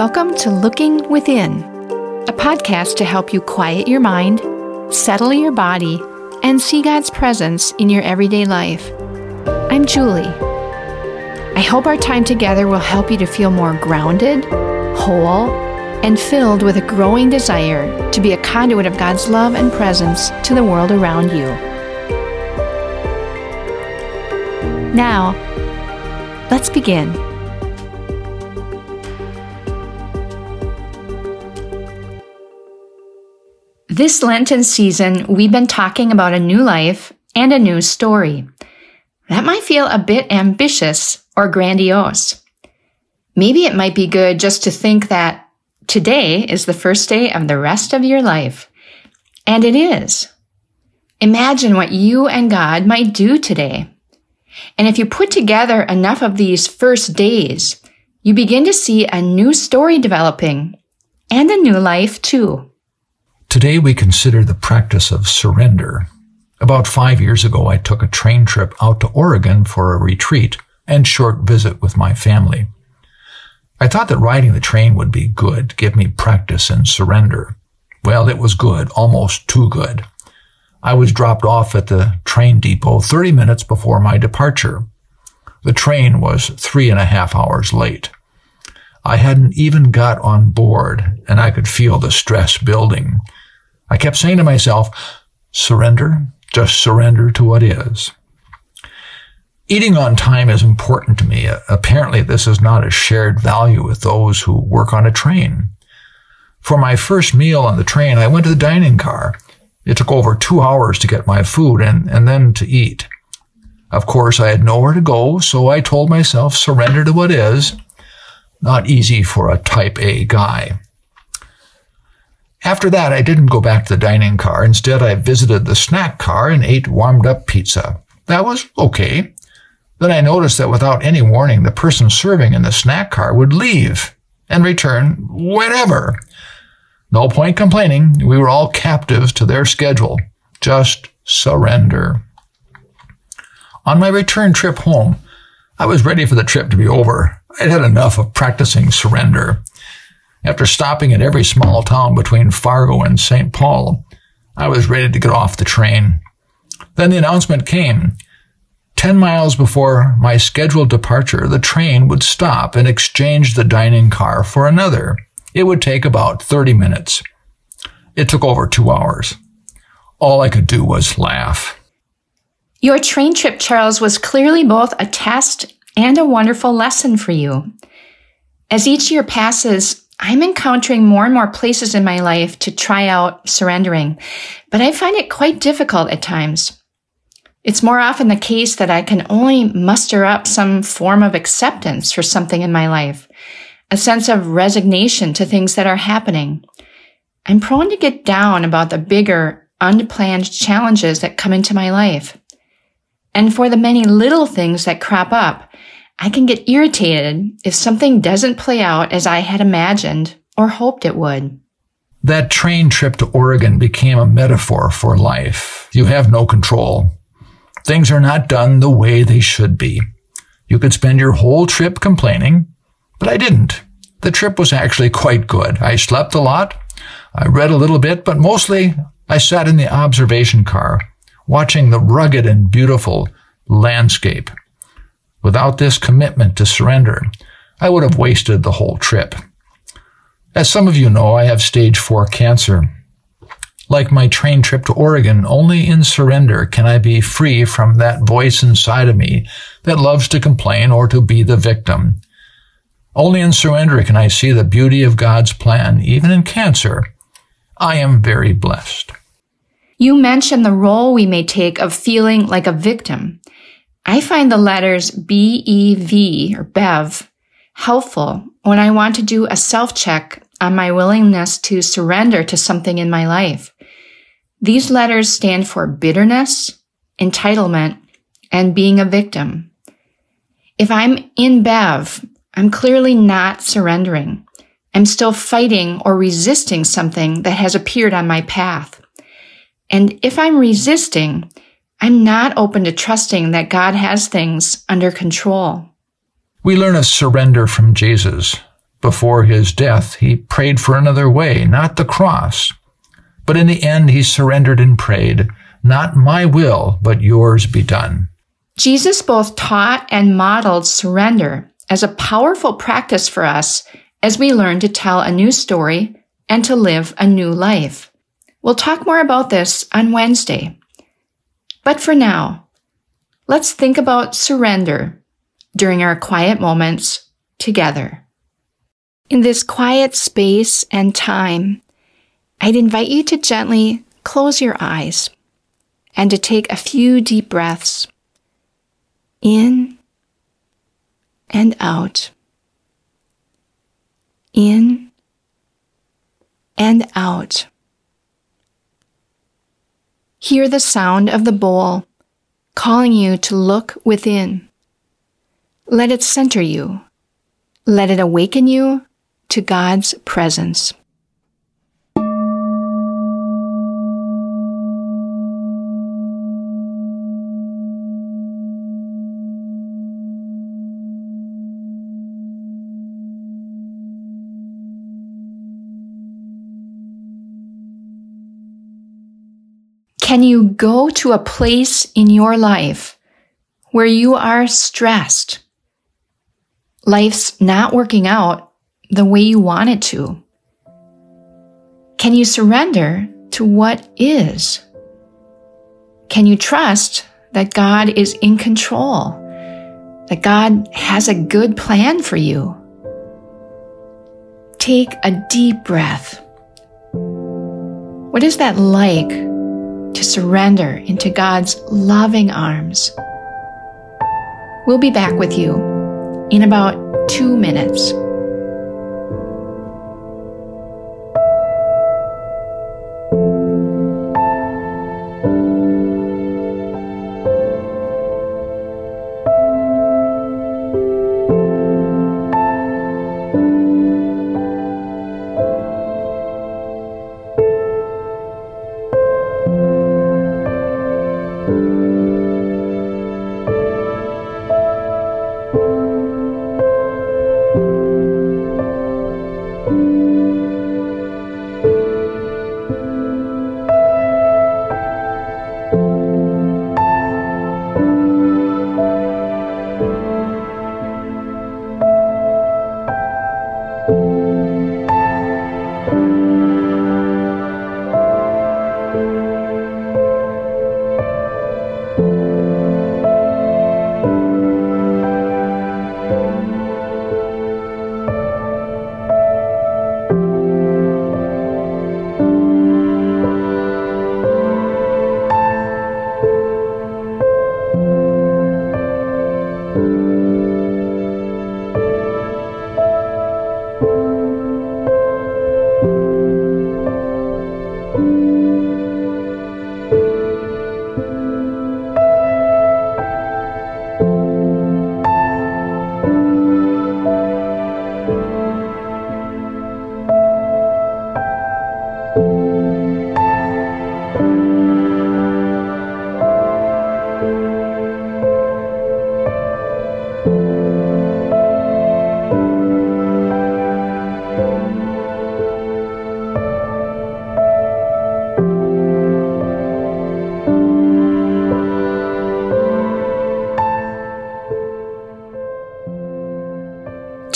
Welcome to Looking Within, a podcast to help you quiet your mind, settle your body, and see God's presence in your everyday life. I'm Julie. I hope our time together will help you to feel more grounded, whole, and filled with a growing desire to be a conduit of God's love and presence to the world around you. Now, let's begin. This Lenten season, we've been talking about a new life and a new story. That might feel a bit ambitious or grandiose. Maybe it might be good just to think that today is the first day of the rest of your life. And it is. Imagine what you and God might do today. And if you put together enough of these first days, you begin to see a new story developing and a new life too. Today we consider the practice of surrender. About five years ago, I took a train trip out to Oregon for a retreat and short visit with my family. I thought that riding the train would be good, give me practice in surrender. Well, it was good, almost too good. I was dropped off at the train depot 30 minutes before my departure. The train was three and a half hours late. I hadn't even got on board, and I could feel the stress building. I kept saying to myself, surrender, just surrender to what is. Eating on time is important to me. Apparently, this is not a shared value with those who work on a train. For my first meal on the train, I went to the dining car. It took over two hours to get my food and, and then to eat. Of course, I had nowhere to go, so I told myself, surrender to what is. Not easy for a type A guy. After that, I didn't go back to the dining car. Instead, I visited the snack car and ate warmed up pizza. That was okay. Then I noticed that without any warning, the person serving in the snack car would leave and return whenever. No point complaining. We were all captives to their schedule. Just surrender. On my return trip home, I was ready for the trip to be over. I'd had enough of practicing surrender. After stopping at every small town between Fargo and St. Paul, I was ready to get off the train. Then the announcement came. Ten miles before my scheduled departure, the train would stop and exchange the dining car for another. It would take about 30 minutes. It took over two hours. All I could do was laugh. Your train trip, Charles, was clearly both a test and a wonderful lesson for you. As each year passes, I'm encountering more and more places in my life to try out surrendering, but I find it quite difficult at times. It's more often the case that I can only muster up some form of acceptance for something in my life, a sense of resignation to things that are happening. I'm prone to get down about the bigger, unplanned challenges that come into my life. And for the many little things that crop up, I can get irritated if something doesn't play out as I had imagined or hoped it would. That train trip to Oregon became a metaphor for life. You have no control. Things are not done the way they should be. You could spend your whole trip complaining, but I didn't. The trip was actually quite good. I slept a lot. I read a little bit, but mostly I sat in the observation car, watching the rugged and beautiful landscape. Without this commitment to surrender, I would have wasted the whole trip. As some of you know, I have stage 4 cancer. Like my train trip to Oregon, only in surrender can I be free from that voice inside of me that loves to complain or to be the victim. Only in surrender can I see the beauty of God's plan, even in cancer. I am very blessed. You mentioned the role we may take of feeling like a victim. I find the letters B, E, V or BEV helpful when I want to do a self check on my willingness to surrender to something in my life. These letters stand for bitterness, entitlement, and being a victim. If I'm in BEV, I'm clearly not surrendering. I'm still fighting or resisting something that has appeared on my path. And if I'm resisting, I'm not open to trusting that God has things under control. We learn a surrender from Jesus. Before his death, he prayed for another way, not the cross. But in the end, he surrendered and prayed, Not my will, but yours be done. Jesus both taught and modeled surrender as a powerful practice for us as we learn to tell a new story and to live a new life. We'll talk more about this on Wednesday. But for now, let's think about surrender during our quiet moments together. In this quiet space and time, I'd invite you to gently close your eyes and to take a few deep breaths in and out, in and out. Hear the sound of the bowl calling you to look within. Let it center you. Let it awaken you to God's presence. Can you go to a place in your life where you are stressed? Life's not working out the way you want it to. Can you surrender to what is? Can you trust that God is in control? That God has a good plan for you? Take a deep breath. What is that like to surrender into God's loving arms. We'll be back with you in about two minutes.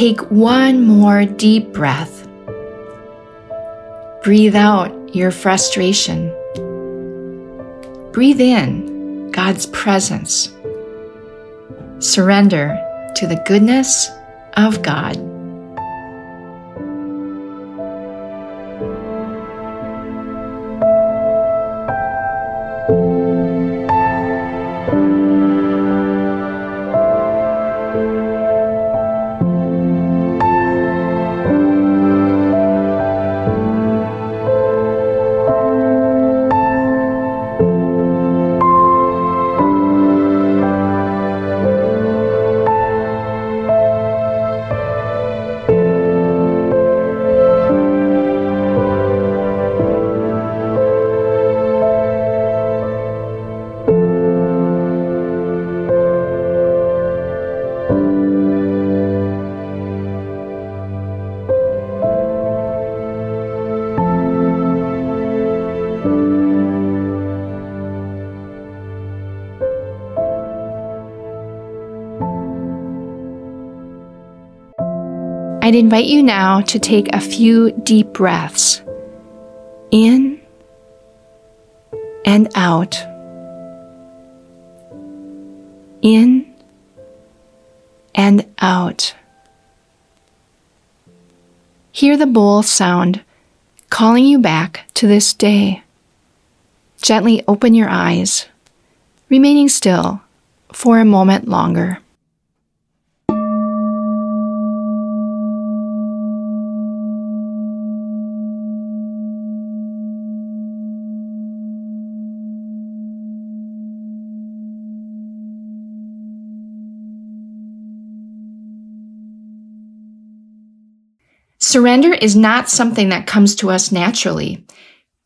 Take one more deep breath. Breathe out your frustration. Breathe in God's presence. Surrender to the goodness of God. I'd invite you now to take a few deep breaths in and out. In and out. Hear the bowl sound calling you back to this day. Gently open your eyes, remaining still for a moment longer. Surrender is not something that comes to us naturally.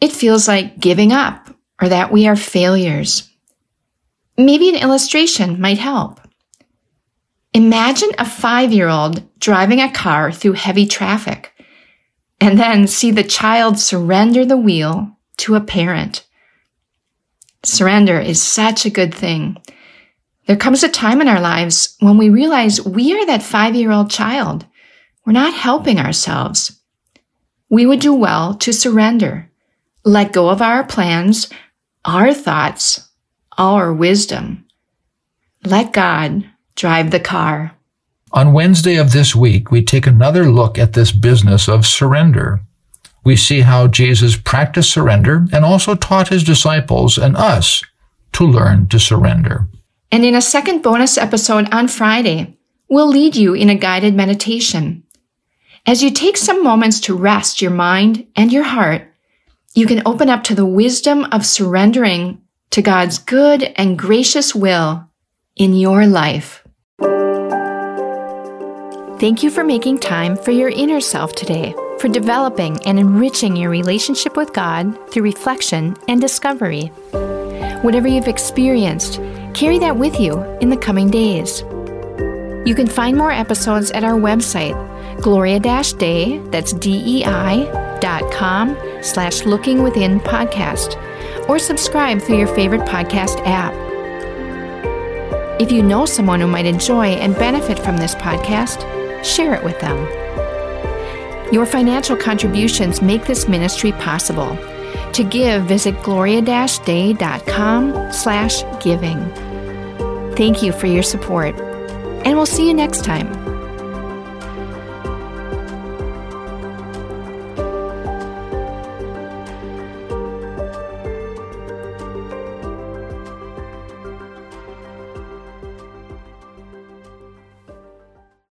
It feels like giving up or that we are failures. Maybe an illustration might help. Imagine a five year old driving a car through heavy traffic and then see the child surrender the wheel to a parent. Surrender is such a good thing. There comes a time in our lives when we realize we are that five year old child we're not helping ourselves. We would do well to surrender, let go of our plans, our thoughts, our wisdom. Let God drive the car. On Wednesday of this week, we take another look at this business of surrender. We see how Jesus practiced surrender and also taught his disciples and us to learn to surrender. And in a second bonus episode on Friday, we'll lead you in a guided meditation. As you take some moments to rest your mind and your heart, you can open up to the wisdom of surrendering to God's good and gracious will in your life. Thank you for making time for your inner self today, for developing and enriching your relationship with God through reflection and discovery. Whatever you've experienced, carry that with you in the coming days. You can find more episodes at our website, gloria-dei, that's D-E-I, dot com slash looking within podcast, or subscribe through your favorite podcast app. If you know someone who might enjoy and benefit from this podcast, share it with them. Your financial contributions make this ministry possible. To give, visit gloria-dei.com slash giving. Thank you for your support, and we'll see you next time.